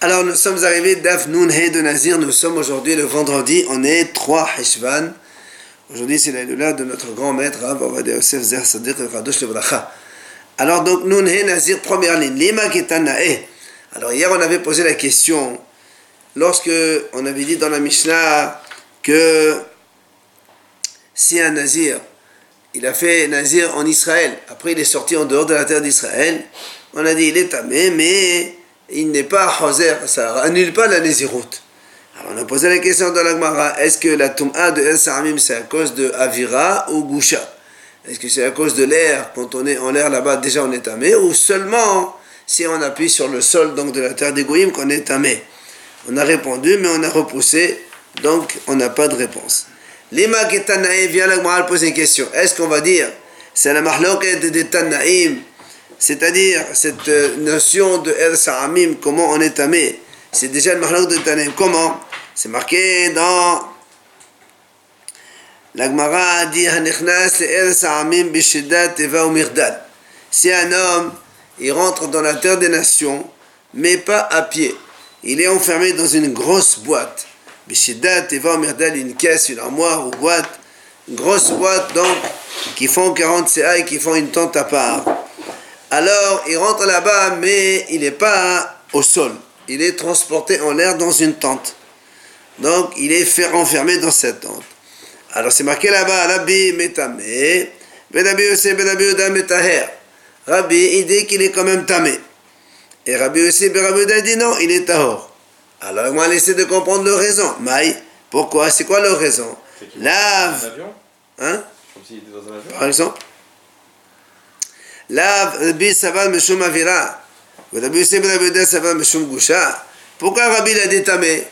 Alors nous sommes arrivés d'Af de Nazir, nous sommes aujourd'hui le vendredi, on est 3 Heshvan. Aujourd'hui c'est la de notre grand maître, Rav Yosef Zer Sadiq Radosh Levracha. Alors donc Nun He Nazir, première ligne, Lima Ketanae. Alors hier on avait posé la question, lorsque on avait dit dans la Mishnah que si un Nazir, il a fait Nazir en Israël, après il est sorti en dehors de la terre d'Israël, on a dit il est tamé, mais il n'est pas Hoser, ça annule pas la Néziroute. Alors on a posé la question dans l'Agmara, est-ce que la Tum'a de El Saramim c'est à cause de Avira ou Gusha? Est-ce que c'est à cause de l'air, quand on est en l'air là-bas déjà on est tamé, ou seulement si on appuie sur le sol donc de la terre des qu'on est tamé? On a répondu mais on a repoussé, donc on n'a pas de réponse. Lima Ketanaïm vient l'Agmara poser une question, est-ce qu'on va dire c'est la mahloket de Tanaïm c'est-à-dire cette euh, notion de El Sa'amim, comment on est tamé, c'est déjà le mahlok de Tanem. Comment? C'est marqué dans la Gemara dit El Sa'amim Bishidat Teva ou Mirdad. Si un homme, il rentre dans la terre des nations, mais pas à pied, il est enfermé dans une grosse boîte. Bishidat Teva ou Mirdad, une caisse, une armoire ou boîte, grosse boîte donc, qui font 40 CA et qui font une tente à part. Alors, il rentre là-bas, mais il n'est pas au sol. Il est transporté en l'air dans une tente. Donc, il est fait enfermé dans cette tente. Alors, c'est marqué là-bas, Rabbi Metame, Bedabi aussi, Bedabi Uda Metaher. Rabbi, il dit qu'il est quand même tamé. Et Rabbi Uda dit non, il est tahor. Alors, on va laisser de comprendre leur raison. Maï, pourquoi? C'est quoi leur raison? Lave. Hein? Par exemple Rabbi Saval Meshum Avira. Rabbi Yosef Ben Saval Meshum Gusha. Pourquoi Rabbi l'a détamé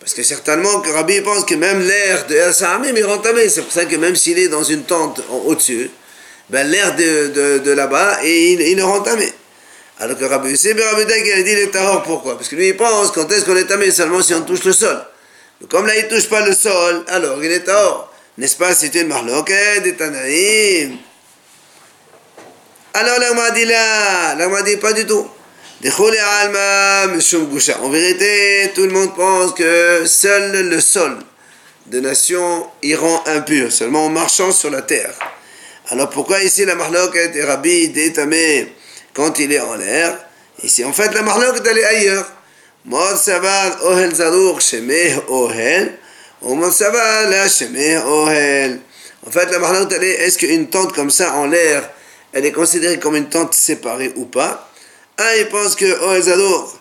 Parce que certainement que Rabbi pense que même l'air de El Sahamim il rend tamé. C'est pour ça que même s'il est dans une tente au-dessus, ben l'air de, de, là-bas, et il, il le rend tamé. Alors que Rabbi Yosef Ben Rabbi il a dit il est tahor. Pourquoi Parce que lui il pense quand est-ce qu'on est tamé Seulement si on touche le sol. Mais comme là il touche pas le sol, alors il est tahor. N'est-ce pas C'était une marloquette des Tanaïm. Alors l'Agma dit là, l'Agma dit pas du tout. En vérité, tout le monde pense que seul le sol de nation y impur, seulement en marchant sur la terre. Alors pourquoi ici la marloque est rabbi détamé quand il est en l'air? Ici en fait la marloque est allée ailleurs. Mod ohel shemeh ohel, ou mod la shemeh ohel. En fait la marloque est est-ce qu'une tente comme ça en l'air elle est considérée comme une tente séparée ou pas. Un, il pense que Ohel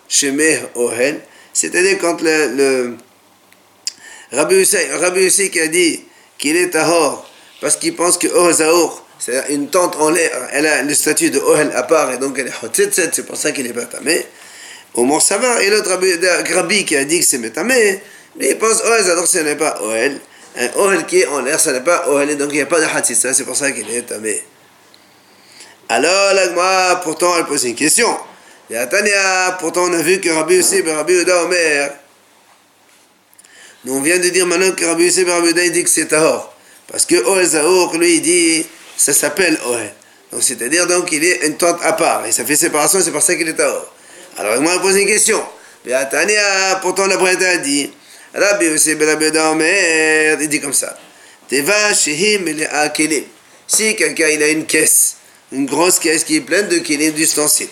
Shemeh Ohel, c'est-à-dire quand le, le Rabbi Hussein, qui a dit qu'il est Tahor, parce qu'il pense que Ohel c'est une tente en l'air, elle a le statut de Ohel à part, et donc elle est Hotzetzet, c'est pour ça qu'il est Batamé. Au moins ça va. Et l'autre Rabbi, qui a dit que c'est Metamé, lui il pense Ohel Zador, ce n'est pas Ohel. Un Ohel qui est en l'air, ce n'est pas Ohel, et donc il n'y a pas de Hatzitza, c'est pour ça qu'il est Tamé. Alors l'Agma, pourtant, elle pose une question. Et à Tania, pourtant, on a vu que Rabbi Yossi, ben Rabbi Uda Omer. Nous, on vient de dire maintenant que Rabbi Yossi, ben Rabbi Uda, il dit que c'est Tahor. Parce que Oel Zahour, lui, il dit, ça s'appelle Oel. Donc, c'est-à-dire, donc, il est une tente à part. Et ça fait séparation, c'est pour ça qu'il est Tahor. Alors, l'Agma pose une question. Et à Tania, pourtant, la Breta a dit, Rabbi Yossi, ben Rabbi Uda Omer, il dit comme ça. Teva Shehim. Si quelqu'un, il a une caisse, une grosse caisse qui est pleine de kilim d'ustensiles.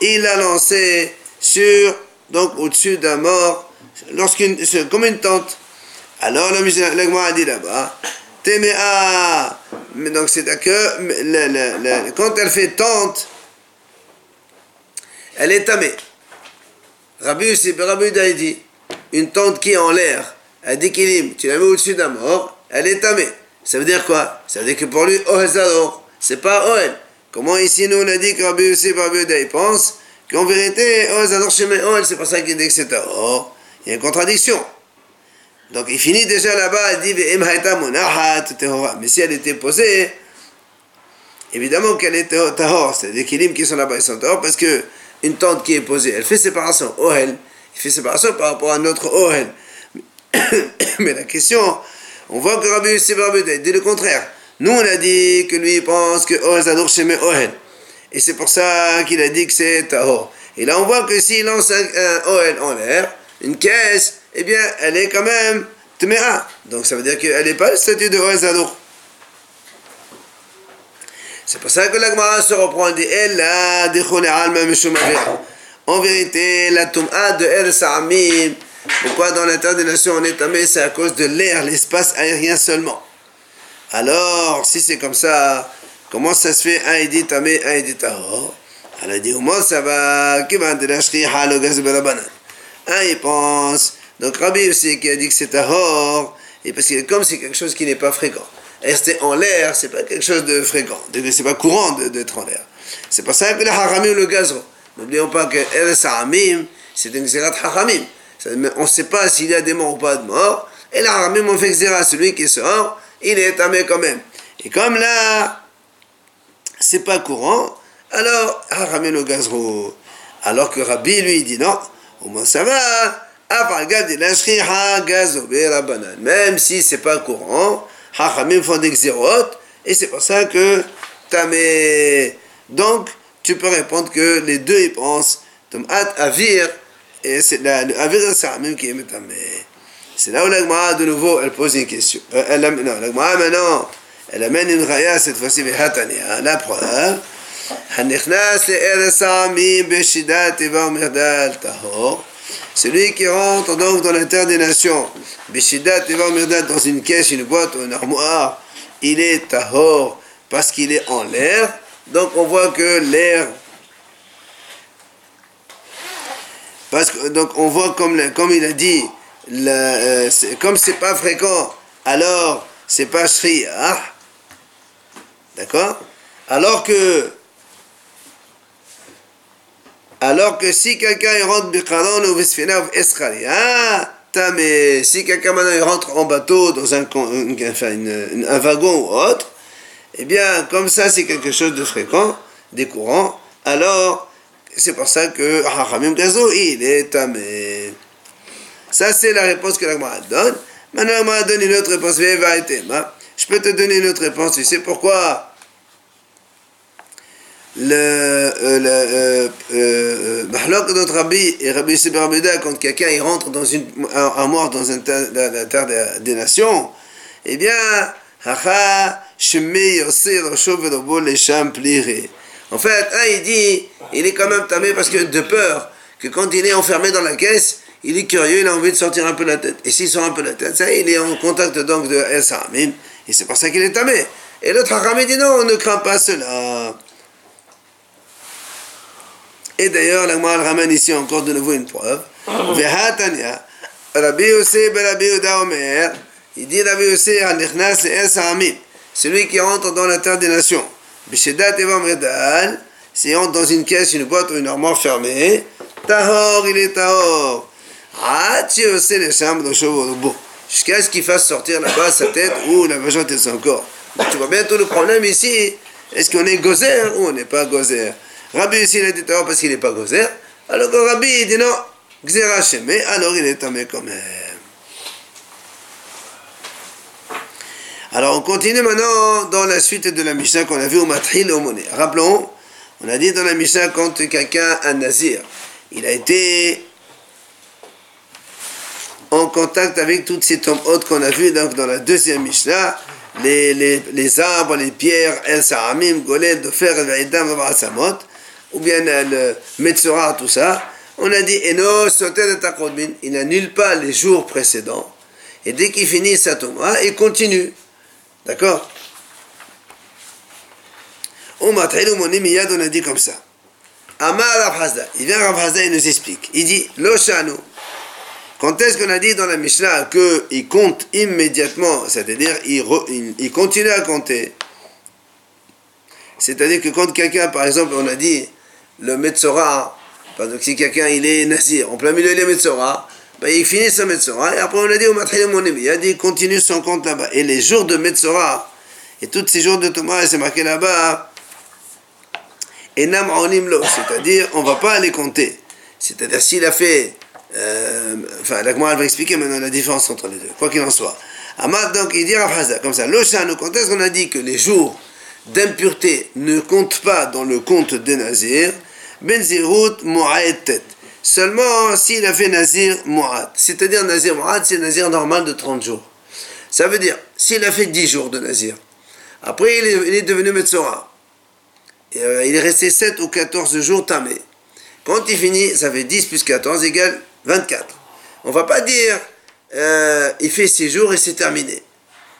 Il a lancé sur, donc au-dessus d'un mort, comme une tente. Alors le musulman a dit là-bas, donc c'est que quand elle fait tente, elle est tamée. Rabbi Yusuf, Rabbi dit, une tente qui est en l'air, 10 kilim, tu la mets au-dessus d'un mort, elle est tamée. Ça veut dire quoi? Ça veut dire que pour lui, Ohel Zador, c'est pas Ohel. Comment ici nous on a dit que Rabbi Yossi Rabbi il pense qu'en vérité, Ohel Zador Shemé Ohel, c'est pour ça qu'il dit que c'est Oh, il y a une contradiction. Donc il finit déjà là-bas, il dit Mais si elle était posée, évidemment qu'elle est tahor, c'est des kilim qui sont là-bas, ils sont tahor parce que une tente qui est posée, elle fait séparation, ohel, il fait séparation par rapport à notre ohel. Mais la question, on voit que Rabbi Yosef Rabbi dit le contraire. Nous, on a dit que lui, il pense que Ohel Zador Sheme Ohel. Et c'est pour ça qu'il a dit que c'est Tahor. Et là, on voit que s'il lance un, un en l'air, une caisse, eh bien, elle est quand même Tmea. Donc ça veut dire qu'elle n'est pas le statut de Oel C'est pour ça que la se reprend et dit En vérité, la Tum'a de El Sa'amim, pourquoi dans nations on est tamé, c'est à cause de l'air, l'espace aérien seulement. Alors, si c'est comme ça, comment ça se fait un est dit tamé, un est dit tahor Elle a dit, comment ça va Un, il pense. Donc, Rabbi aussi qui a dit que c'est tahor, et parce que comme c'est quelque chose qui n'est pas fréquent. Rester en l'air, c'est pas quelque chose de fréquent, c'est pas courant d'être en l'air. C'est pour ça que le haramim le gazro. N'oublions pas que El Sa'amim, c'est une zérat haramim. On ne sait pas s'il y a des morts ou pas de morts. Et là, même on fait celui qui sort, il est tamé quand même. Et comme là, c'est pas courant, alors, Haramé le gazro. Alors que Rabbi lui dit non, au moins ça va. Même si c'est pas courant, Haramim font des xérotes, et c'est pour ça que tamé. Donc, tu peux répondre que les deux ils pensent, Tomat Avir, et c'est là, la même qui est C'est là où l'Agmara, de nouveau, elle pose une question. Euh, elle, non, l'Agmara, maintenant, elle amène une raya, cette fois-ci, la preuve. Celui qui rentre donc dans la terre des nations, dans une caisse, une boîte ou une armoire, il est tahor parce qu'il est en l'air. Donc on voit que l'air Parce que, donc on voit comme, il a dit, euh, comme c'est pas fréquent, alors c'est pas Shriya. D'accord? Alors que alors que si quelqu'un rentre ou Escharia, mais si quelqu'un maintenant rentre en bateau dans un, un, un wagon ou autre, eh bien, comme ça c'est quelque chose de fréquent, des courants, alors c'est pour ça que Hachamim Gazo, il est tamé. Ça, c'est la réponse que la Gemara donne. Maintenant, la Gemara donne une autre réponse. Je peux te donner une autre réponse. Tu sais pourquoi? Le euh, le euh, euh, euh notre Rabbi et Rabbi Sibarbida quand quelqu'un il rentre dans une un, mort dans un la, terre des, nations eh bien hacha shemi yosir les sham pliré en fait, un, il dit, il est quand même tamé parce que de peur que quand il est enfermé dans la caisse, il est curieux, il a envie de sortir un peu la tête. Et s'il sort un peu la tête, ça, il est en contact donc de El Sahamim, et c'est pour ça qu'il est tamé. Et l'autre Haramim dit non, on ne craint pas cela. Et d'ailleurs, la ramène ici encore de nouveau une preuve. Vehatania, Rabbi Yosef ben Rabbi Omer, il dit Rabbi Yosef, El Sahamim, celui qui rentre dans la terre des nations. Bishedat Evam Redal, si on dans une caisse, une boîte ou une armoire fermée, Tahor, il est Tahor. Ah. Jusqu'à ce qu'il fasse sortir là-bas sa tête ou la vagin de son corps. tu vois bien tout le problème ici. Est-ce qu'on est gozer ou on n'est pas gozer? Rabbi ici, il a dit Tahor parce qu'il n'est pas gozer. Alors que Rabbi, il dit non, Gzera Shemé, alors il est tamé quand même. Alors on continue maintenant dans la suite de la Mishnah qu'on a vu au Matril au Moné. Rappelons, on a dit dans la Mishnah quand quelqu'un, un nazir, il a été en contact avec toutes ces tombes hautes qu'on a vues donc dans la deuxième Mishnah, les, les, les arbres, les pierres, El Saramim, Golel, Dofer, Veidam, Samot, ou bien le Metzora, tout ça. On a dit, Eno, Soter de il n'annule pas les jours précédents. Et dès qu'il finit sa tombe, il continue. D'accord? On a dit comme ça. Il vient Rav il nous explique. Il dit Loshanu. Quand est-ce qu'on a dit dans la Mishnah qu'il compte immédiatement, c'est-à-dire il, il, continue à compter? C'est-à-dire que quand quelqu'un, par exemple, on a dit le Metzora, par exemple, si quelqu'un il est nazir, en plein milieu des Metzora, ben, il finit sa Metzora, et après on a dit au Matrilim il a dit continue son compte là-bas. Et les jours de Metzora, et tous ces jours de Thomas, c'est marqué là-bas, Enam lo, c'est-à-dire on ne va pas les compter. C'est-à-dire s'il a fait, euh, enfin la elle va expliquer maintenant la différence entre les deux, quoi qu'il en soit. Amad donc il dit Rafaza comme ça, Loshanu, quand est-ce qu'on a dit que les jours d'impureté ne compte pas dans le compte des Nazir, Benzirut Mu'aetet. Seulement s'il a fait Nazir Mu'at. C'est-à-dire Nazir Mu'at, c'est Nazir normal de 30 jours. Ça veut dire, s'il a fait 10 jours de Nazir, après il est, devenu Metzora, euh, il est resté 7 ou 14 jours tamé. Quand il finit, ça fait 10 plus 14 égale 24. On va pas dire, euh, il fait 6 jours et c'est terminé.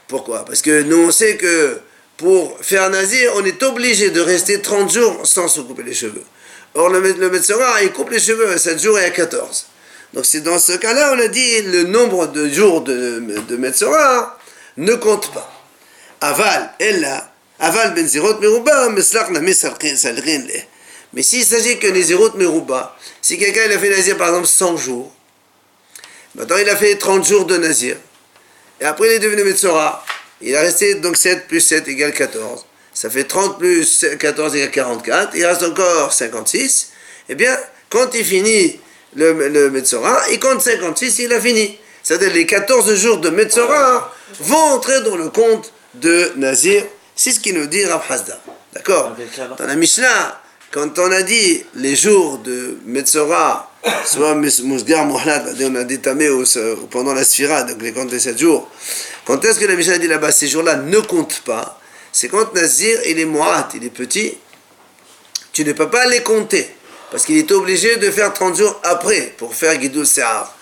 Pourquoi? Parce que nous, on sait que pour faire Nazir, on est obligé de rester 30 jours sans se couper les cheveux. Or, le, le Metzora, il coupe les cheveux à 7 jours et à 14. Donc, c'est dans ce cas-là, on a dit, le nombre de jours de, de Metzora ne compte pas. Aval, elle Aval ben zirot meruba, meslachna salrin Mais s'il s'agit que les zirot meruba, si quelqu'un il a fait Nazir par exemple 100 jours, maintenant il a fait 30 jours de Nazir, et après il est devenu Metzora, il a resté donc 7 plus 7 égale 14, ça fait 30 plus 14 égale 44, il reste encore 56, eh bien, quand il finit le, le Metzora, il compte 56, il a fini. C'est-à-dire les 14 jours de Metzora vont entrer dans le compte de Nazir. C'est ce qu'il nous dit Rav Hasda. D'accord Dans la Mishnah, quand on a dit les jours de Metzora, soit Mousgar Mouhlad, on a détamé pendant la Sphira, donc les comptes de 7 jours, quand est-ce que la Mishnah dit là-bas, ces jours-là ne comptent pas C'est quand Nazir, il est Mouhat, il est petit, tu ne peux pas les compter. Parce qu'il est obligé de faire 30 jours après pour faire Gidul Se'ar.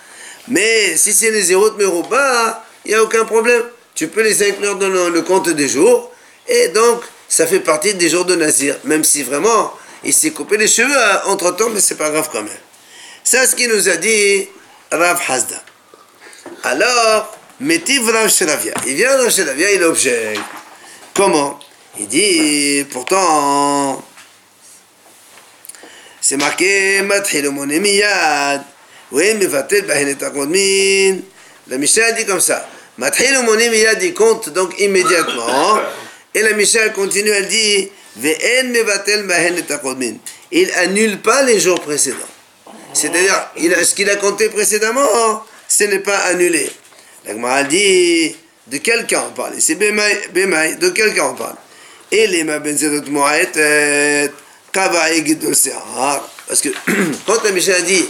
Mais si c'est les zéros de Merouba, il n'y a aucun problème. Tu peux les inclure dans le, compte des jours. Et donc, ça fait partie des jours de Nazir. Même si vraiment, il s'est coupé les cheveux hein, entre temps, mais c'est pas grave quand même. C'est ce qu'il nous a dit Rav Hasda. Alors, Métiv Rav Sheravia. Il vient Rav Sheravia, il objecte. Comment? Il dit, pourtant, c'est marqué Mathil Miyad. Oui, mais La Mishnah dit comme ça. Mathil Miyad, il compte donc immédiatement. Et la Mishnah continue, elle dit Il annule pas les jours précédents. C'est-à-dire, ce qu'il a compté précédemment, ce n'est pas annulé. La dit de quel cas on parle C'est Bemaï, de quel cas on parle Et les Mabenzedot Moaet, Kavaï Gidol Parce que quand la Mishnah dit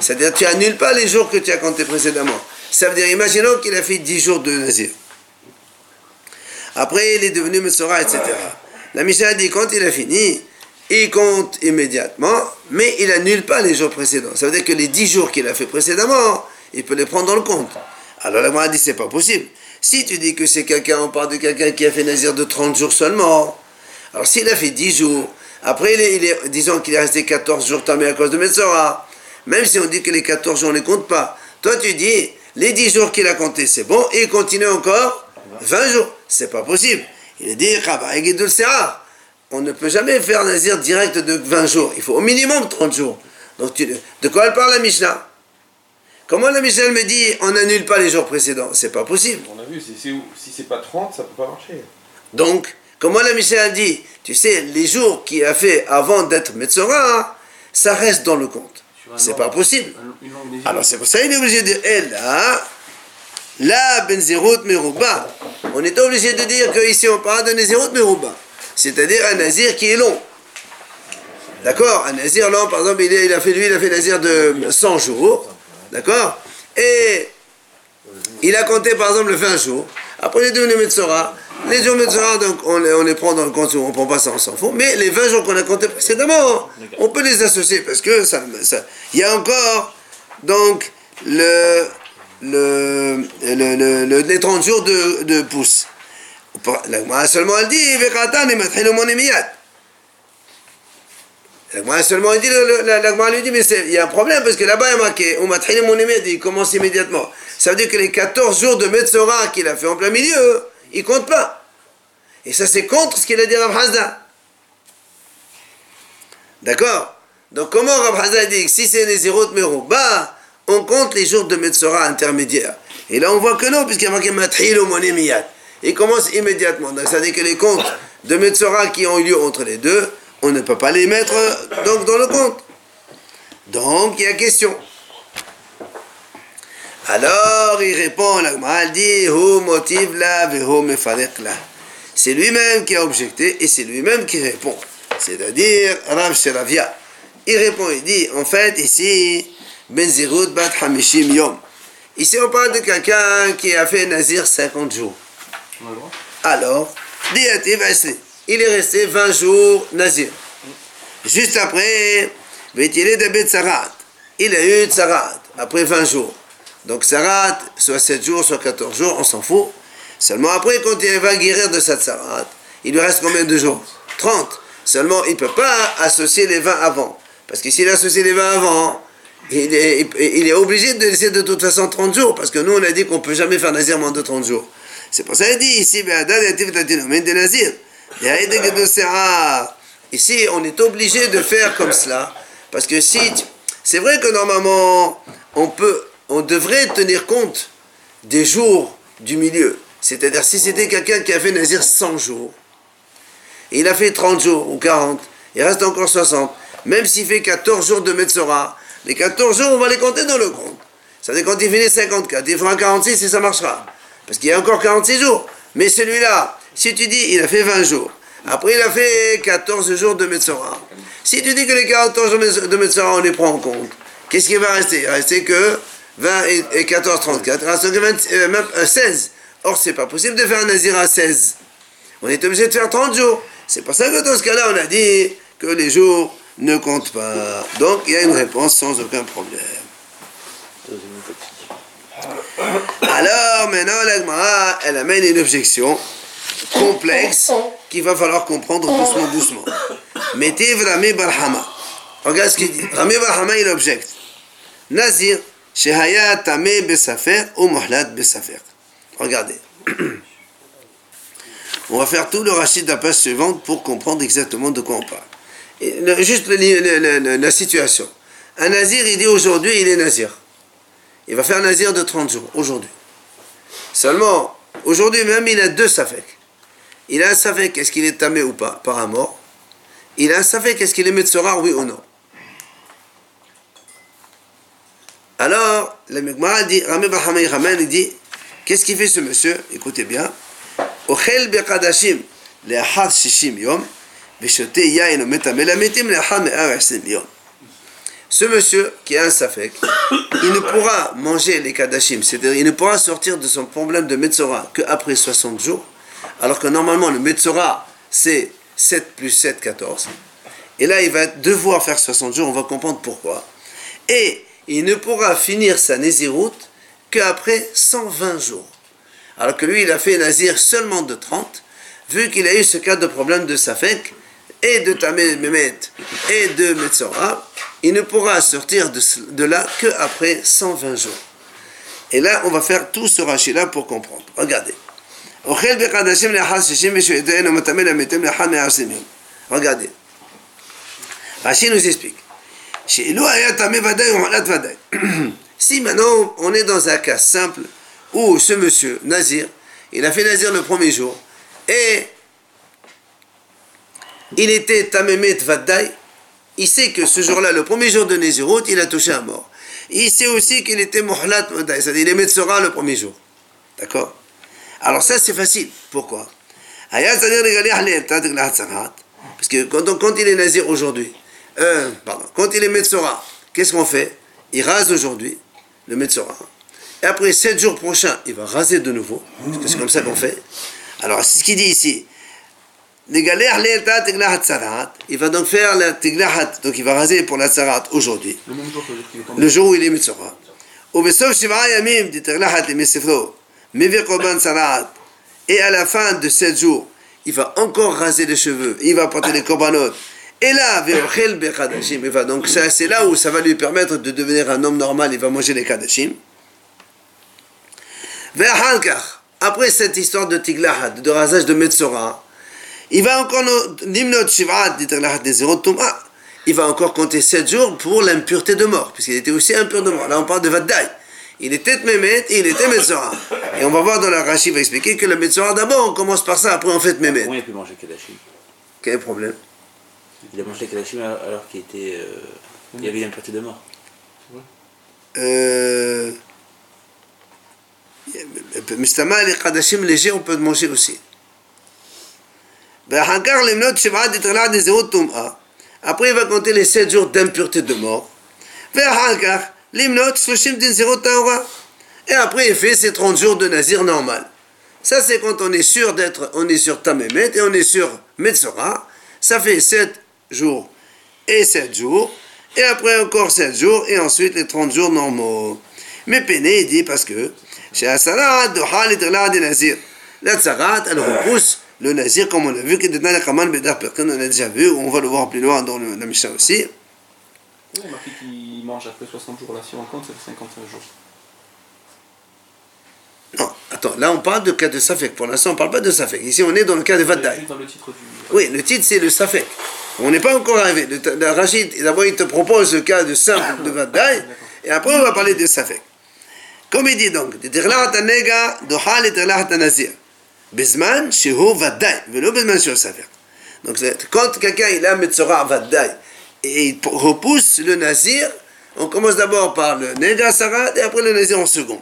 c'est-à-dire tu annules pas les jours que tu as comptés précédemment. Ça veut dire, imaginons qu'il a fait 10 jours de Nazir. Après, il est devenu Messora, etc. La Mishnah dit, quand il a fini, il compte immédiatement, mais il annule pas les jours précédents. Ça veut dire que les 10 jours qu'il a fait précédemment, il peut les prendre dans le compte. Alors la a dit, c'est pas possible. Si tu dis que c'est quelqu'un, on parle de quelqu'un qui a fait Nazir de 30 jours seulement, alors s'il a fait 10 jours, après, il est, disons qu'il est resté 14 jours tamé à cause de Metzora. Même si on dit que les 14 jours, on ne les compte pas. Toi, tu dis, les 10 jours qu'il a compté, c'est bon, et il continue encore 20 jours. C'est pas possible. Il est dit, on ne peut jamais faire nazir direct de 20 jours. Il faut au minimum 30 jours. Donc, de quoi elle parle la Mishnah? Comment la Mishnah me dit, on n'annule pas les jours précédents? C'est pas possible. On a vu, si c'est pas 30, ça peut pas marcher. Donc, Comment la Mishnah dit Tu sais, les jours qu'il a fait avant d'être Metzora, ça reste dans le compte. C'est pas possible. Alors c'est pour ça qu'il est obligé de dire Eh là, là, Benzerot Merouba. On est obligé de dire qu'ici on parle de Nezerot Merouba. C'est-à-dire un nazir qui est long. D'accord? Un nazir long, par exemple, il, a fait lui, il a fait nazir de 100 jours. D'accord Et il a compté par exemple le 20 jours. Après est devenu Metzora. Les jours Metzora, donc on les, on les prend dans le compte, on ne prend pas ça, on s'en fout. Mais les 20 jours qu'on a comptés précédemment, on peut les associer parce que ça, il y a encore donc le, le, le, les 30 jours de, de pouce. seulement elle dit, la seulement dit, la lui dit, mais il y a un problème parce que là-bas il y a marqué, il commence immédiatement. Ça veut dire que les 14 jours de Metzora qu'il a fait en plein milieu, il compte pas. Et ça, c'est contre ce qu'il a dit Rav Hazda. D'accord? Donc, comment Rav Hazda dit que si c'est de Merouba, on compte les jours de Metzora intermédiaires? Et là, on voit que non, puisqu'il y a marqué Matril ou Monemiyat. Il commence immédiatement. Donc, ça veut dire que les comptes de Metzora qui ont eu lieu entre les deux, on ne peut pas les mettre donc, dans le compte. Donc, il y a question. Alors il répond, la dit, motive la. C'est lui-même qui a objecté et c'est lui-même qui répond. C'est-à-dire Rav Sheravia. Il répond, il dit, en fait, ici, Ben Zirut Bat Hamishim Yom. Ici, on parle de quelqu'un qui a fait Nazir 50 jours. Alors, il est resté 20 jours Nazir. Juste après, il a eu Tsarat, après 20 jours. Donc Sarat, soit 7 jours, soit 14 jours, on s'en fout. Seulement après, quand il va guérir de sa Tsarat, il lui reste combien de jours? 30. Seulement, il ne peut pas associer les 20 avant. Parce que s'il associe les 20 avant, il est, il est obligé de laisser de toute façon 30 jours. Parce que nous, on a dit qu'on ne peut jamais faire Nazir moins de 30 jours. C'est pour ça qu'il dit ici, Nazir. Ici, on est obligé de faire comme cela. Parce que si. C'est vrai que normalement, on peut on devrait tenir compte des jours du milieu. C'est-à-dire, si c'était quelqu'un qui a fait Nazir 100 jours, et il a fait 30 jours ou 40, il reste encore 60. Même s'il fait 14 jours de Metzora, les 14 jours, on va les compter dans le compte. Ça dire quand il finit 54, il fera 46 et ça marchera. Parce qu'il y a encore 46 jours. Mais celui-là, si tu dis, il a fait 20 jours, après il a fait 14 jours de Metzora, si tu dis que les 14 jours de Metzora, on les prend en compte, qu'est-ce qui va rester? Il va rester que 20 et 14, 34, il même 16. Or, c'est pas possible de faire un nazir à 16. On est obligé de faire 30 jours. C'est pour ça que dans ce cas-là, on a dit que les jours ne comptent pas. Donc, il y a une réponse sans aucun problème. Alors, maintenant, l'Agmara, elle amène une objection complexe qu'il va falloir comprendre doucement, doucement. Mettez Rami Barhama. Regarde ce qu'il dit. Rami Barhama, il objecte. Nazir, Regardez. On va faire tout le rachid de la page suivante pour comprendre exactement de quoi on parle. juste la situation. Un nazir, il dit aujourd'hui, il est nazir. Il va faire un nazir de 30 jours, aujourd'hui. Seulement, aujourd'hui même, il a deux safek. Il a un safek, est-ce qu'il est tamé ou pas, par un mort. Il a un safek, est-ce qu'il est metzora, oui ou non. Alors, le Megmara dit, Rami Bahamay Raman, il dit, qu'est-ce qu'il fait ce monsieur? Écoutez bien. Ochel beqadashim le'achad shishim yom, v'shote yain metamelametim le'achad me'avasim yom. Ce monsieur qui a un safek, il ne pourra manger les kadashim, c'est-à-dire il ne pourra sortir de son problème de Metzora qu'après 60 jours, alors que normalement le Metzora c'est 7 plus 7, 14. Et là il va devoir faire 60 jours, on va comprendre pourquoi. Et il ne pourra finir sa Néziroute qu'après 120 jours. Alors que lui, il a fait Nazir seulement de 30, vu qu'il a eu ce cas de problème de Safek, et de Tamé Mehmet, et de Metzora, il ne pourra sortir de, de là qu'après 120 jours. Et là, on va faire tout ce rachis-là pour comprendre. Regardez. Regardez. Rachid nous explique. Si maintenant on est dans un cas simple où ce monsieur, Nazir, il a fait Nazir le premier jour et il était Tamemet Vadai, il sait que ce jour-là, le premier jour de Nazirut, il a touché un mort. Il sait aussi qu'il était Mohlat Vadai, c'est-à-dire il est Metzora le premier jour. D'accord Alors ça c'est facile. Pourquoi? Parce que quand, quand il est Nazir aujourd'hui, euh, pardon, quand il est Metzora, qu'est-ce qu'on fait? Il rase aujourd'hui, le Metzora. Et après, 7 jours prochains, il va raser de nouveau, parce que c'est comme ça qu'on fait. Alors, c'est ce qu'il dit ici. Il va donc faire la tiglahat, donc il va raser pour la tzarat aujourd'hui. Le jour où il est Metzora. Et à la fin de 7 jours, il va encore raser les cheveux, il va porter les korbanot, et là, donc c'est là où ça va lui permettre de devenir un homme normal, il va manger les kadashim. Après cette histoire de tiglahat, de rasage de Metzora, il va encore il va encore compter 7 jours pour l'impureté de mort, puisqu'il était aussi impur de mort. Là, on parle de Vaddaï. Il était Mehmet et il était Metzora. Et on va voir dans la Rashi, va expliquer que le Metzora, d'abord, on commence par ça, après on fait Mehmet. Pourquoi il a pu manger Quel problème? Il a mangé Kadashim alors qu'il était. Euh, il y avait une partie de mort. Euh. Mistama, les Kadashim légers, on peut manger aussi. Ben, après, il va compter les 7 jours d'impureté de mort. L'imnot, Shloshim Din Zero Taora. Et après, il fait ses 30 jours de Nazir normal. Ça, c'est quand on est sûr d'être, on est sur Tamemet et on est sur Metzora. Ça fait 7 jours et 7 jours. Et après encore 7 jours et ensuite les 30 jours normaux. Mais Péné, il dit parce que chez Asarat, Dohal et des Nazir. La Tsarat, elle repousse le Nazir, comme on l'a vu, qui est la Kaman Bedar on l'a déjà vu, on va le voir plus loin dans la Mishnah aussi. Oui, mange après 60 jours. Là, si on compte, fait 55 jours. Non, attends, là on parle de cas de Safek. Pour l'instant, on ne parle pas de Safek. Ici, on est dans le cas de titre du. Oui, le titre c'est le Safek. On n'est pas encore arrivé. Le, le Rachid, d'abord, il te propose le cas de simple de Vaddaï, et après, on va parler de Safek. Comme il dit donc. Donc, c'est- quand quelqu'un il a Metzora Vaddaï, et il repousse le Nazir, on commence d'abord par le Nega Sarat, et après le Nazir en second.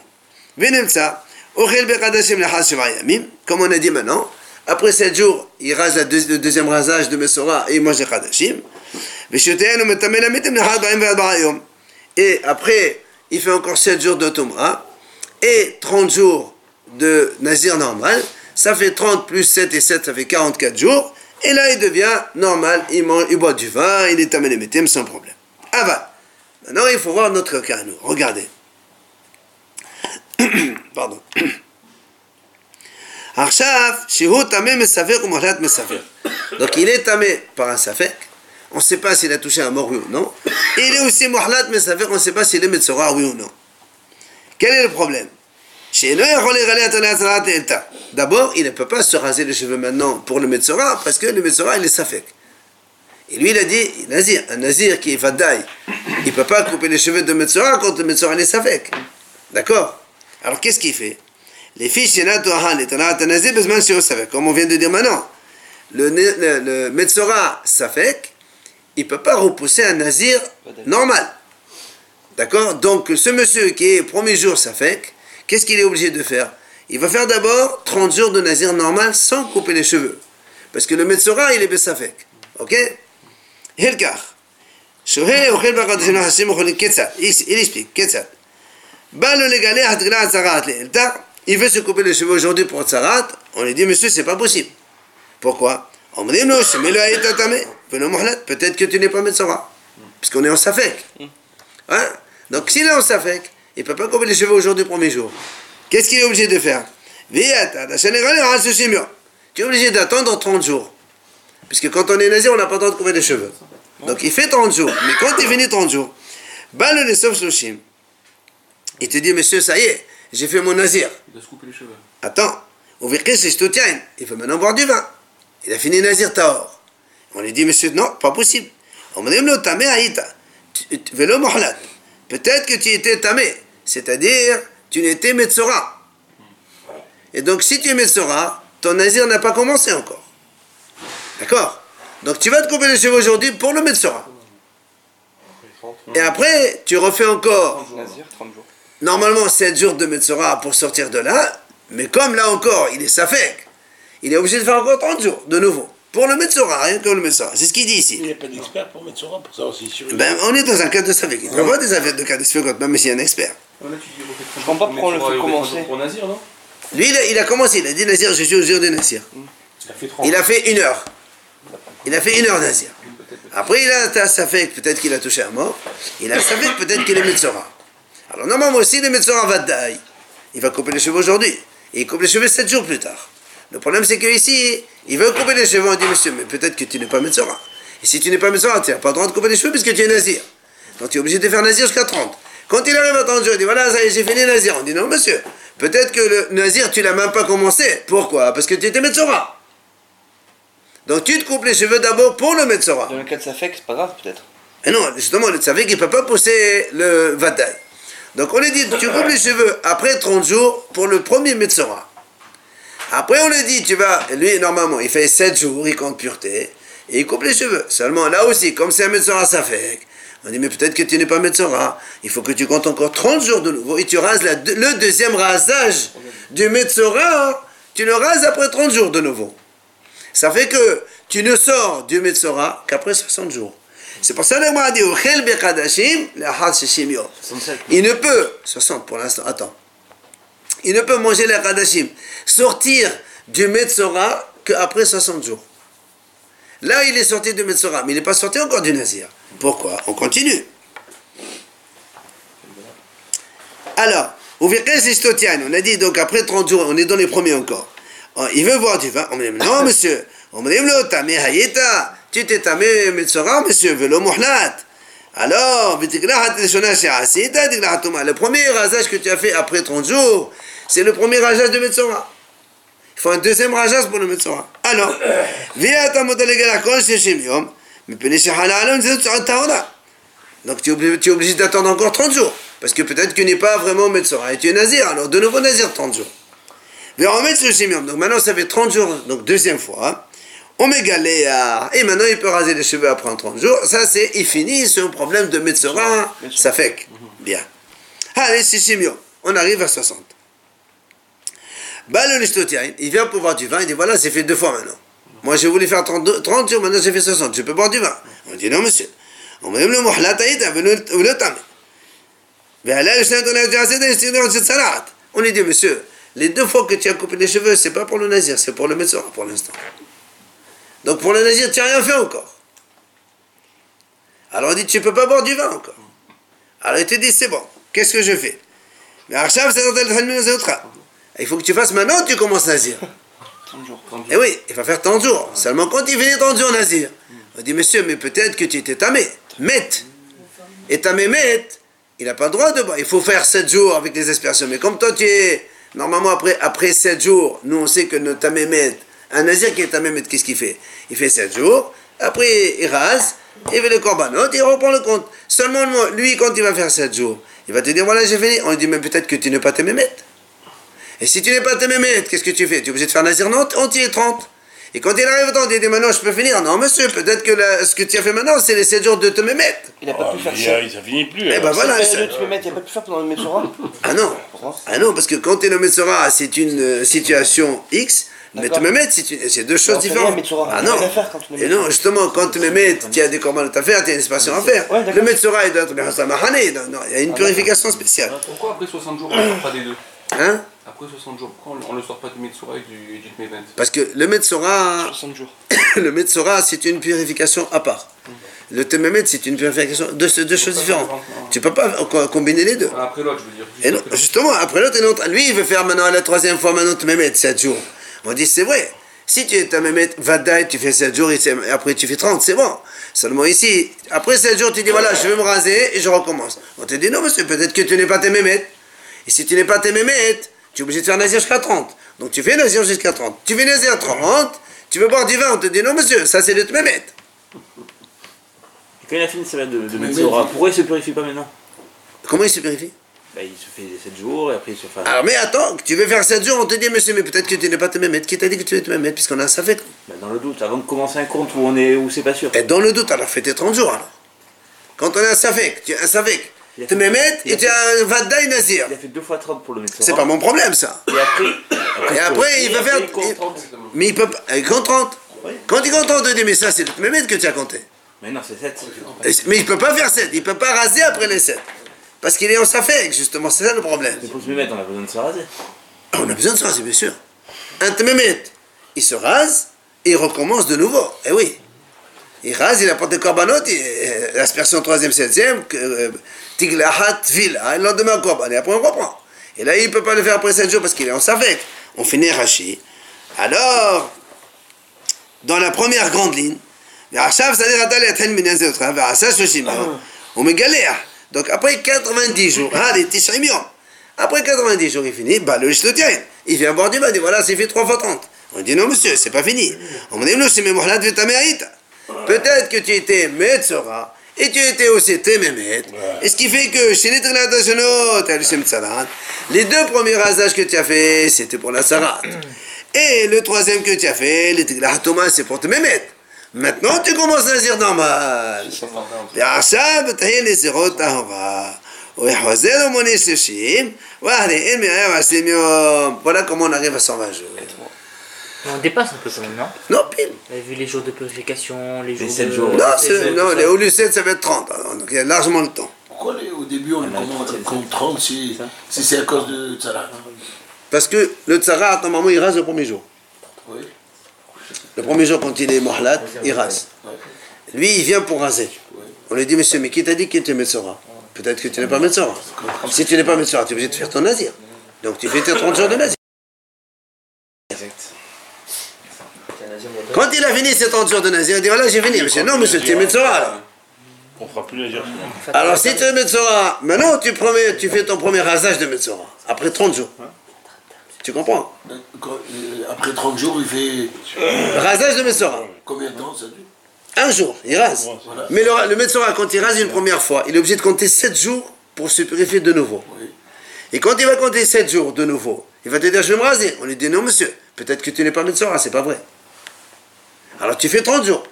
Yamim, comme on a dit maintenant, après 7 jours, il rase la le deuxième rasage de Mesora et il mange les Barayom. Et après, il fait encore 7 jours de Tomra et 30 jours de Nazir normal. Ça fait 30 plus 7 et 7, ça fait 44 jours. Et là, il devient normal, il, mange, il boit du vin, il est Tamel sans problème. Aval. Maintenant, il faut voir notre cas. Regardez. Pardon. Donc il est tamé par un safek. On ne sait pas s'il a touché un mort, oui ou non. Et il est aussi mohlat mesafer, on ne sait pas s'il est metzora, oui ou non. Quel est le problème? D'abord, il ne peut pas se raser les cheveux maintenant pour le metzora, parce que le metzora, il est safek. Et lui, il a dit, nazir, un nazir qui est vadaï, il ne peut pas couper les cheveux de metzora quand le metzora, il est safek. D'accord? Alors, qu'est-ce qu'il fait? Les Shiro Safek, comme on vient de dire maintenant. Le, le, le metzora safek, il ne peut pas repousser un nazir normal. D'accord? Donc, ce monsieur qui est premier jour safek, qu'est-ce qu'il est obligé de faire? Il va faire d'abord 30 jours de nazir normal sans couper les cheveux. Parce que le metzora, il est besafek. Ok? Helkar. שוהה אוכל בקדושים לחסים אוכלים כיצד, il explique, כיצד. בא לו לגלח את גלה הצהרת לאלתר, il veut se couper les cheveux aujourd'hui pour Tzarat, on lui dit, monsieur, c'est pas possible. Pourquoi אומרים לו, שמי לא היית טמא, ולא מוחלט, peut-être que tu n'es pas Metzora, puisqu'on est en Safek. Hein Donc s'il est en Safek, il ne peut pas couper les cheveux aujourd'hui, premier jour. Qu'est-ce qu'il est obligé de faire Viata, la Sénégal, il reste chez moi. Tu es obligé d'attendre 30 jours. Puisque quand on est nazi, on n'a pas le droit de couper les cheveux. Donc il fait 30 jours. Mais quand il finit 30 jours, bah le Nesov Shloshim, il te dit, monsieur, ça y est, j'ai fait mon nazir. Il doit se couper les cheveux. Attends, au virké, c'est Stoutian. Il faut maintenant boire du vin. Il a fini Nazir Taor. On lui dit, monsieur, non, pas possible. On me dit, non, tamé aïta. Vélo mohlat. Peut-être que tu étais tamé. C'est-à-dire, tu n'étais Metzora. Et donc, si tu es Metzora, ton Nazir n'a pas commencé encore. D'accord Donc, tu vas te couper les cheveux aujourd'hui pour le Metzora. Et après, tu refais encore Nazir, 30 jours. normalement 7 jours de Metzora pour sortir de là, mais comme là encore, il est Safek, il est obligé de faire encore 30 jours, de nouveau. Pour le Metzora, rien que le Metzora. C'est ce qu'il dit Il ici. n'y a pas d'expert pour mettre ça pour savoir si sur Ben, on est dans un cas de Safek. Il ne peut pas des affaires de cas de Safek, même s'il y a un expert. Là, tu dis, refais 30 Je comprends pas pourquoi on le fait il commencer. fait 30 jours Pour Nazir, non? Lui, il a, il a commencé, il a dit Nazir, je suis au jour de Nazir. Il a fait 30. Il a fait une heure. Il a fait une heure Nazir. Après, il a Safek, peut-être qu'il a touché un mort. Il a Safek, peut-être qu'il est Metzora. Alors, normalement aussi, le Metzora va daï. Il va couper les cheveux aujourd'hui. Et il coupe les cheveux 7 jours plus tard. Le problème, c'est qu'ici, il veut couper les cheveux. On dit, monsieur, mais peut-être que tu n'es pas Metzora. Et si tu n'es pas Metzora, tu n'as pas le droit de couper les cheveux puisque tu es Nazir. Donc, tu es obligé de faire Nazir jusqu'à 30. Quand il arrive à 30 jours, il dit, voilà, ça y est, j'ai fini Nazir. On dit, non, monsieur, peut-être que le Nazir, tu l'as même pas commencé. Pourquoi? Parce que tu étais Metzora. Donc, tu te coupes les cheveux d'abord pour le Metzora. Dans le cas de Safek, c'est pas grave peut-être. Et non, justement, le savait qu'il ne peut pas pousser le vadaï. Donc on lui dit, tu coupes les cheveux après 30 jours pour le premier Metzora. Après on lui dit, tu vas, lui normalement, il fait 7 jours, il compte pureté, et il coupe les cheveux. Seulement là aussi, comme c'est un Metzora Safek, on dit, mais peut-être que tu n'es pas Metzora, il faut que tu comptes encore 30 jours de nouveau, et tu rases la- le deuxième rasage du Metzora, tu le rases après 30 jours de nouveau. Ça fait que tu ne sors du Metzora qu'après 60 jours. C'est pour ça que l'Agmara dit Ochel Bekadashim, Lahad Shishim Yom. 67. Il ne peut, 60 pour l'instant, attends. Il ne peut manger les Kadashim, sortir du Metzora qu'après 60 jours. Là, il est sorti du Metzora, mais il n'est pas sorti encore du Nazir. Pourquoi? On continue. Alors, on a dit donc après 30 jours, on est dans les premiers encore. Oh, Il veut boire du vin. On me dit non, monsieur. On me dit tamé hayeta. Tu t'es tamé Metzora, monsieur, velo. Alors, tuma. le premier rasage que tu as fait après 30 jours, c'est le premier rasage de Metzora. Il faut un deuxième rasage pour le Metzora. Alors. Donc tu es obligé, tu es obligé d'attendre encore 30 jours. Parce que peut-être que tu n'es pas vraiment Metzora et tu es Nazir. Alors de nouveau Nazir 30 jours. Donc maintenant ça fait 30 jours, donc deuxième fois. On à Et maintenant il peut raser les cheveux après 30 jours. Ça c'est, il finit ce problème de Metzora. Ça fait que. Bien. Allez, c'est Shimium. On arrive à 60. Bah il vient pour boire du vin. Il dit voilà, c'est fait deux fois maintenant. Moi j'ai voulu faire 32, 30 jours, maintenant j'ai fait 60. Je peux boire du vin. On dit non monsieur. On me dit le muhlat aïta, le tam. On lui dit, monsieur, les deux fois que tu as coupé les cheveux, c'est pas pour le nazir, c'est pour le médecin pour l'instant. Donc pour le nazir, tu n'as rien fait encore. Alors on dit, tu ne peux pas boire du vin encore. Alors il te dit, c'est bon, qu'est-ce que je fais? Mais Il faut que tu fasses maintenant, tu commences nazir. 30 jours. Eh oui, il va faire 30 jours. Seulement quand il finit 30 jours nazir. On dit, monsieur, mais peut-être que tu étais tamé. Met. Et tamé met, il n'a pas le droit de boire. Il faut faire 7 jours avec les aspirations. Mais comme toi, tu es. Normalement, après, après 7 jours, nous, on sait que notre tamémet, un nazir qui est tamémet, qu'est-ce qu'il fait? Il fait 7 jours. Après, il rase. Il fait le korbanot. Il reprend le compte. Seulement, lui, quand il va faire 7 jours, il va te dire voilà, j'ai fini. On lui dit mais peut-être que tu n'es pas tamémet. Et si tu n'es pas tamémet, qu'est-ce que tu fais? Tu es obligé de faire nazir entier 30. Et quand il arrive temps, il dit maintenant je peux finir. Non, monsieur, peut-être que la- ce que tu as fait maintenant, c'est les 7 jours de te me mettre. Il n'a pas Ah, pu faire ça. a- ça finit plus. Eh ben voilà. Ça- mettre, il n'a pas pu faire pendant le Metzora. Ah non. Ah non, parce que quand tu es nommé Metzora, c'est une euh, situation X. Mais te me mettre, c'est une- c'est deux choses différentes. Ah non. rien à faire quand tu mets Et non, justement, quand tu me mets, tu as des commandes à faire, tu as une inspection à faire. Le Metzora, il doit être bien Mahane. Non, non, il y a une Ah, purification spéciale. Pourquoi après 60 jours on pas des deux? Hein? Après 60 jours, pourquoi on ne le sort pas du Metsura et du, du Tmevent Parce que le Metzora, 60 jours. le Metzora, c'est une purification à part. Le Tememet, c'est une purification de deux, deux choses différentes. Tu peux pas co- combiner les deux. Ah, Après l'autre, je veux dire. Et non, l'autre. justement, après l'autre, en train- lui, il veut faire maintenant la troisième fois, maintenant tu me mets 7 jours. On dit, c'est vrai. Si tu es mettre Vadaï, tu fais 7 jours, et et après tu fais 30, c'est bon. Seulement ici, après 7 jours, tu dis, voilà, je vais me raser et je recommence. On te dit, non, monsieur, peut-être que tu n'es pas mémètres. Et si tu n'es pas mémètres, tu es obligé de faire Nazir jusqu'à 30. Donc tu fais Nazir jusqu'à 30. Tu fais Nazir à 30, tu veux boire du vin, on te dit, non, monsieur, ça c'est le mémètres. Et quand il a fini sa semaine de, de Metzora, pourquoi il se purifie pas maintenant? Comment il se purifie? Bah, Il se fait 7 jours et après il se fait. Alors, mais attends, tu veux faire 7 jours, on te dit, monsieur, mais peut-être que tu n'es pas tes mémètres. Qui t'a dit que tu es tes mémètres, puisqu'on a ça fait Bah, dans le doute, avant de commencer un compte où on est où c'est pas sûr. Et dans le doute, alors fais tes 30 jours alors. Quand on a un safek, tu as un safek, fait- me mets il a et tu as un vadaï nazir. Il a fait 2 fois 30 pour le Metzora. C'est pas mon problème ça. Et après, Et après, il va faire. après, il compte il- 30. Mais il peut pas. Il compte 30. Quand il compte 30, il dit mais ça c'est le Mehmet que tu as compté. Mais non, c'est 7. Et c'est- Mais il peut pas faire 7. Il peut pas raser après les 7. Parce qu'il est en safek, justement, c'est ça le problème. Mais pour se mettre, on a besoin de se raser. On a besoin de se raser, bien sûr. Un Mehmet, il se rase et il recommence de nouveau. Eh oui. Il rase, il apporte des corbanotes, euh, l'aspersion 3e, 7e, que, euh, Tiglahat Vila. Hein. Le lendemain, bah, on comprend. Et après, on comprend. Et là, il ne peut pas le faire après 7 jours parce qu'il est en Safek. On finit Rashi. Alors, dans la première grande ligne, hein, ah. on me galère. donc après 90 jours, ah, après 90 jours, il finit, bah, le le tient. Il vient boire du bain, il dit voilà, c'est fait 3 fois 30. On dit non, monsieur, c'est pas fini. On me dit non, c'est Peut-être que tu étais Metzora, et tu étais aussi CT, Et ce qui fait que chez les Trinatashanot, tu as Les deux premiers rasages que tu as fait, c'était pour la Sarat. Et le troisième que tu as fait, les Thomas, c'est pour te Maintenant, tu commences à dire normal. Voilà comment on arrive à 120 jours. On dépasse un peu quand même, non? Non, pile. On a vu les jours de purification, les jours sept de... jours. Non, les c'est- non les- au lieu de 7, ça va être 30. alors, donc il y a largement le temps. Pourquoi les- au début on commence trente, comme 30 si, si c'est à cause de Tzara Parce que le tzara, normalement, il rase le premier jour. Oui. Le premier jour, quand il est mohlat, il rase. Lui, il vient pour raser. On lui dit, monsieur, mais qui t'a dit qu'il était Metzora? Peut-être que tu n'es pas Metzora. Si tu n'es pas Metzora, tu es obligé de faire ton nazir. Donc tu fais tes 30 jours de nazir. Quand il a fini ses 30 jours de nazir, il dit, voilà, j'ai fini. Monsieur, non, monsieur, tu es Metzora. On fera plus la. Alors si tu es Metzora, maintenant tu, promets, tu fais ton premier rasage de Metzora. Après 30 jours. Tu comprends? Euh, Après 30 jours, il fait rasage de Metzora. combien de temps ça dure? Un jour, il rase. Voilà. Mais le, le Metzora, quand il rase une première fois, il est obligé de compter 7 jours pour se purifier de nouveau. Oui. Et quand il va compter 7 jours de nouveau, il va te dire je vais me raser. On lui dit non monsieur, peut-être que tu n'es pas Metzora, c'est pas vrai. Alors tu fais 30 jours.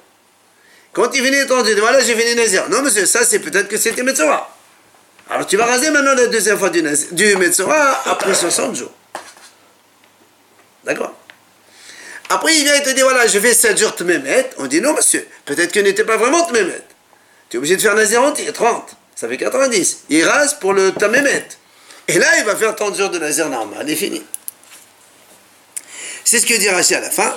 Quand il finit les 30 jours, voilà j'ai fini Nazir. Non monsieur, ça c'est peut-être que c'était Metzora. Alors tu vas raser maintenant la deuxième fois du, Metzora après 60 jours. D'accord? Après il vient et te dit voilà je fais 7 jours de Mehmet. On dit non monsieur, peut-être que n'était pas vraiment de Mehmet. Tu es obligé de faire Nazir entier, 30. Ça fait 90. Il rase pour le Tamémet. Et là, il va faire 30 jours de Nazir normal. Est fini. C'est ce que dit Rashi à la fin.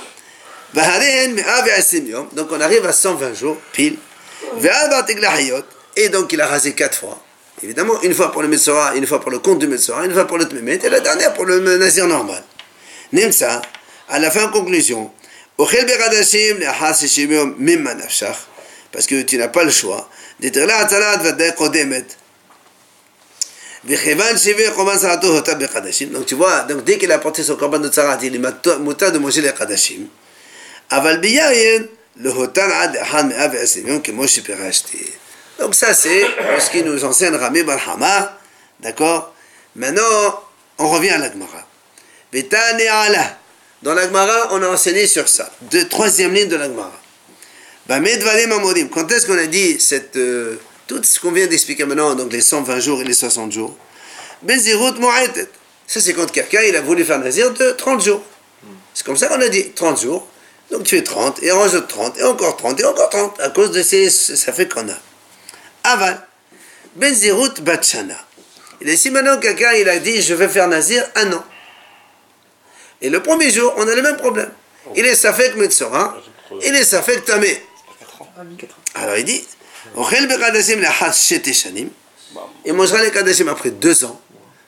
Donc on arrive à 120 jours, pile. Et donc il a rasé quatre fois. Évidemment, une fois pour le Messora, une fois pour le compte du Messora, une fois pour le Tmemet, et la dernière pour le Nazir normal. ça à la fin, conclusion, parce que tu n'as pas le choix. Donc tu vois, donc dès qu'il a porté son corban de Tzarat, il est muta de manger les Kadashim. Aval le hotar ad ham que Moshe peut racheter. Donc ça c'est ce qui nous enseigne Rami Barhama, d'accord? Maintenant, on revient à l'Agmara. Betane ala. Dans l'Agmara, on a enseigné sur ça. De troisième ligne de l'Agmara. Quand est-ce qu'on a dit cette, euh, tout ce qu'on vient d'expliquer maintenant, donc les 120 jours et les 60 jours? Ça, c'est quand quelqu'un il a voulu faire un nazir de 30 jours. C'est comme ça qu'on a dit 30 jours. Donc tu fais 30, et on rajoute 30, et encore 30, et encore 30, à cause de ces. Ça fait qu'on a. Aval. Bezirut batchana. Il est si maintenant quelqu'un il a dit je vais faire nazir un an. Et le premier jour, on a le même problème. Il est safek metzora, il est safek tamé. Alors il dit. Il mangera les kadashim après deux ans.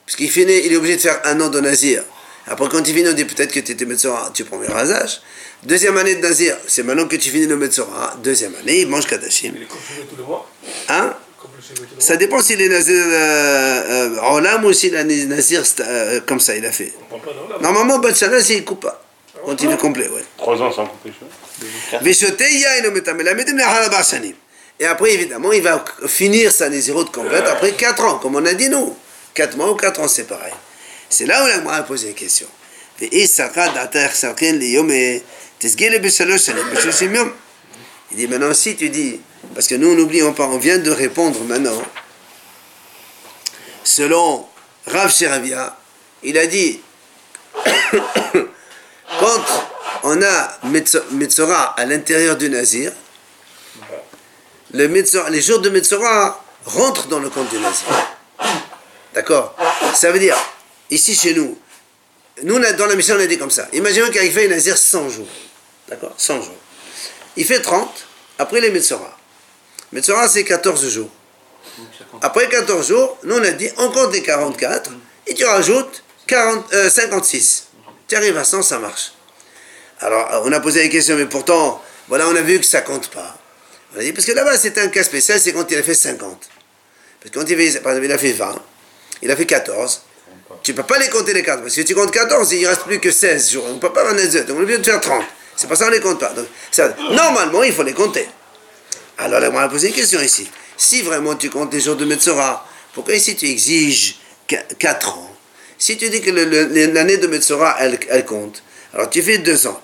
Puisqu'il finit, il est obligé de faire un an de nazir. Après, quand il finit, on dit peut-être que tu étais metzora, tu prends le rasage. Deuxième année de Nazir, c'est maintenant que tu finis le Metzora. Hein. Deuxième année, il mange Kadashim. Il est tous les mois Hein? Ça dépend s'il si est nazir euh, euh, Olam ou s'il est nazir euh, comme ça, il a fait. Normalement, Batshana, c'est il coupe pas. Quand il est complet, ouais. Trois ans sans couper, Et après, évidemment, il va finir sa Nézirot complète après quatre ans, comme on a dit nous. Quatre mois ou quatre ans, c'est pareil. C'est là où la a posé la question. Et il dit maintenant si tu dis, parce que nous n'oublions pas, on vient de répondre maintenant, selon Rav Sheravia, il a dit, quand on a Metzora à l'intérieur du Nazir, le les jours de Metzora rentrent dans le compte du Nazir. D'accord? Ça veut dire, ici chez nous, nous dans la mission on a dit comme ça, imaginons qu'il fait un Nazir 100 jours. D'accord 100 jours. Il fait 30, après les Metzora. Metzora c'est 14 jours. Après 14 jours, nous on a dit on compte les 44 et tu rajoutes 40, euh, 56. Tu arrives à 100, ça marche. Alors euh, on a posé la question, mais pourtant, voilà, on a vu que ça compte pas. On a dit, parce que là-bas c'est un cas spécial, c'est quand il a fait 50. Parce que quand il, fait, par exemple, il a fait 20, il a fait 14. Tu ne peux pas les compter les 4, parce que si tu comptes 14, il ne reste plus que 16 jours. On ne peut pas en être, donc on est obligé de faire 30. C'est pas ça, on les compte pas. Donc, ça- normalement, il faut les compter. Alors là, on a posé une question ici. Si vraiment tu comptes les jours de Metzora, pourquoi ici tu exiges 4 ans? Si tu dis que l'année de Metzora, elle, elle compte, alors tu fais 2 ans.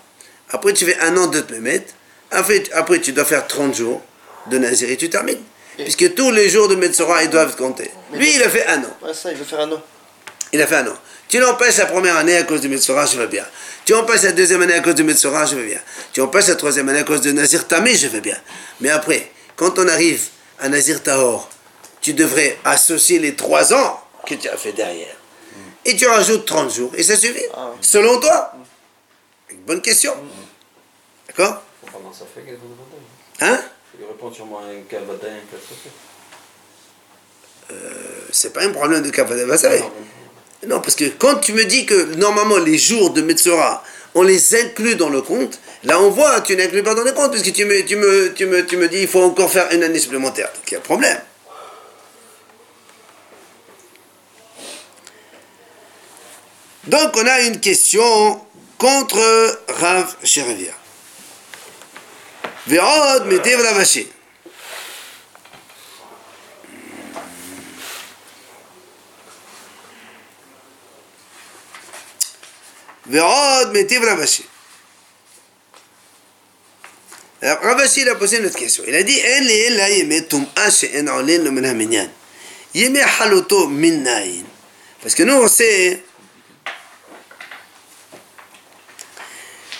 Après, tu fais un an de Tmemet. Après, après, tu dois faire 30 jours de Nazir et tu termines. Puisque tous les jours de Metzora, ils doivent compter. Lui, il a fait un an. Ouais, ça, il veut faire un an. Il a fait un an. Tu l'empêches la première année à cause du Metzora, je veux bien. Tu empêches la deuxième année à cause du Metzora, je veux bien. Tu empêches la troisième année à cause de Nazir Tamé, je veux bien. Mais après, quand on arrive à Nazir Tahor, tu devrais associer les trois ans que tu as fait derrière. Et tu rajoutes 30 jours, et ça suffit. Ah. Selon toi. Une bonne question. D'accord Pendant ça fait qu'elle est bonne Hein Il répond sûrement à un cavadin, un cassocé. C'est pas un problème de capacité. Non, parce que quand tu me dis que normalement les jours de Metzora, on les inclut dans le compte, là on voit, tu n'inclus pas dans le compte, parce que tu me, tu, me, tu, me, dis il faut encore faire une année supplémentaire. Donc il y a un problème. Donc on a une question contre Rav Sheravia. Ve'od metev Vérod Metiv Ravashi. Alors, Ravashi, il a posé notre question. Il a dit En li la yeme. Yeme haloto minnayin. Parce que nous, on sait.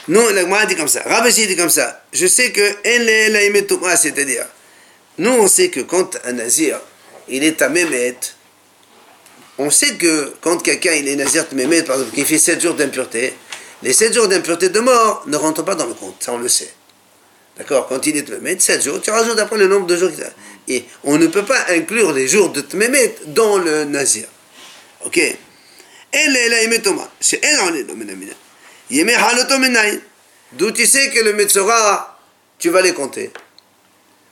Nous, la dit comme ça. Ravashi dit comme ça. Je sais que En li la c'est-à-dire, nous, on sait que quand un nazir, il est à Mehmet, on sait que quand quelqu'un il est nazir de Mehmet, par exemple, qui fait 7 jours d'impureté, les 7 jours d'impureté de mort ne rentrent pas dans le compte, ça on le sait. D'accord? Quand il est Tmemet, 7 jours, tu rajoutes après le nombre de jours. Et on ne peut pas inclure les jours de Tmemet dans le nazir. Ok? D'où tu sais que le Metzora, tu vas les compter.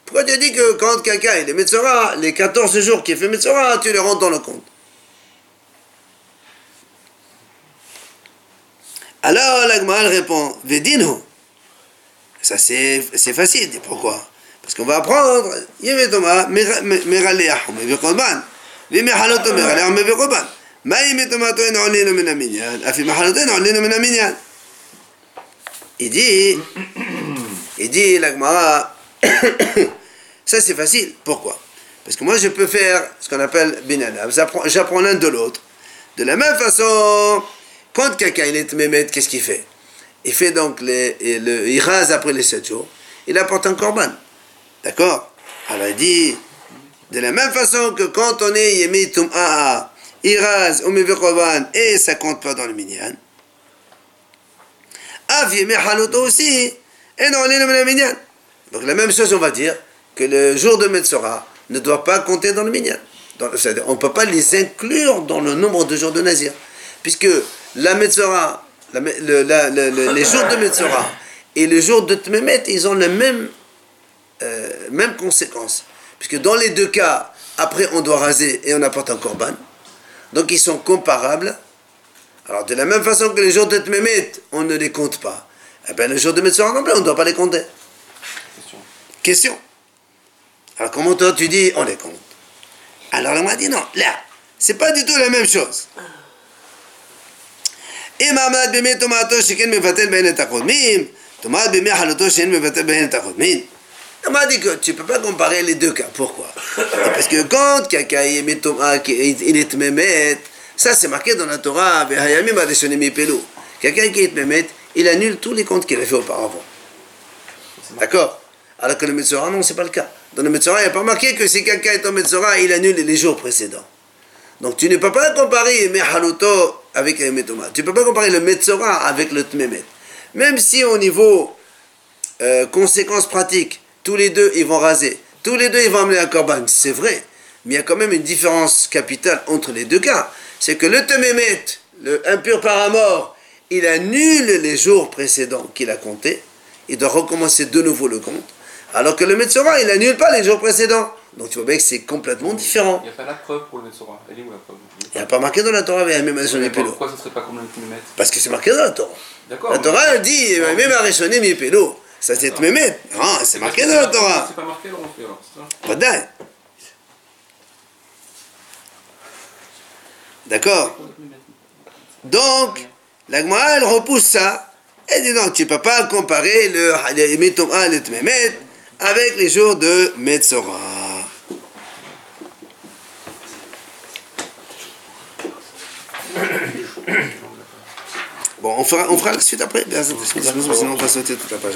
Pourquoi tu dis que quand quelqu'un est Metzora, les 14 jours qu'il fait Metzora, tu les rentres dans le compte? Alors l'Agmaral répond Védino. Ça c'est facile. Pourquoi? Parce qu'on va apprendre Il dit Il dit l'Agmara Ça c'est facile. Pourquoi? Parce que moi je peux faire ce qu'on appelle Binadab. J'apprends l'un de l'autre. De la même façon quand quelqu'un il est mémètre, qu'est-ce qu'il fait? Il fait donc les, le, il rase après les 7 jours, il apporte un korban. D'accord? Alors il dit, de la même façon que quand on est yemi tum'a, il rase au korban et ça compte pas dans le minyan. Av yemi aussi, et non, le minyan. Donc la même chose, on va dire que le jour de Metzora ne doit pas compter dans le minyan. Dans, on ne peut pas les inclure dans le nombre de jours de Nazir. Puisque la Metzora, la, le, la, le, les jours de Metzora et les jours de Tmemet, ils ont la même, euh, même conséquence. Puisque dans les deux cas, après on doit raser et on apporte un korban. Donc ils sont comparables. Alors de la même façon que les jours de Tmemet, on ne les compte pas. Eh bien les jours de Metzora non plus, on ne doit pas les compter. Question. Question. Alors comment toi tu dis on les compte? Alors on m'a dit non, là, c'est pas du tout la même chose. אם עמד בימי טומאתו שכן מבטל בהן את הקודמים, טומאת בימי חלותו שאין מבטל בהן את הקודמים. On m'a dit que tu ne peux pas comparer les deux cas. Pourquoi Parce que quand quelqu'un est Toma, il est Mehmet, ça c'est marqué dans la Torah, quelqu'un qui est Mehmet, il annule tous les comptes qu'il a fait auparavant. D'accord Alors que le Metzora, non, c'est pas le cas. Dans le Metzora, il n'y a pas marqué que si quelqu'un est en Metzora, il annule les jours précédents. Donc tu ne peux pas comparer Mehaluto avec le Metoma. Tu ne peux pas comparer le Metzora avec le Tmemet. Même si au niveau euh, conséquences pratiques, tous les deux ils vont raser, tous les deux ils vont amener un korban, c'est vrai. Mais il y a quand même une différence capitale entre les deux cas. C'est que le Tmemet, le impur par mort, il annule les jours précédents qu'il a comptés. Il doit recommencer de nouveau le compte. Alors que le Metzora, il n'annule pas les jours précédents. Donc tu vois bien que c'est complètement différent. Il n'y a pas la preuve pour le Metzora. Elle est où la preuve? Il n'y a pas marqué dans la Torah, mais même ouais, Pourquoi ça ne serait pas comme le Parce que c'est marqué dans la Torah. D'accord. La Torah, elle dit, même Arishonim Yepelo. Ça c'est Tmemet. Non, c'est marqué dans la Torah. C'est pas marqué, alors, c'est ça? Pas dingue. D'accord Donc, la Gemara, elle repousse ça. Elle dit non, tu ne peux pas comparer le Metom 1 et le Tmemet avec les jours de Metzora. Bon, on fera, on fera la suite après. Sinon, on va sauter toute la page.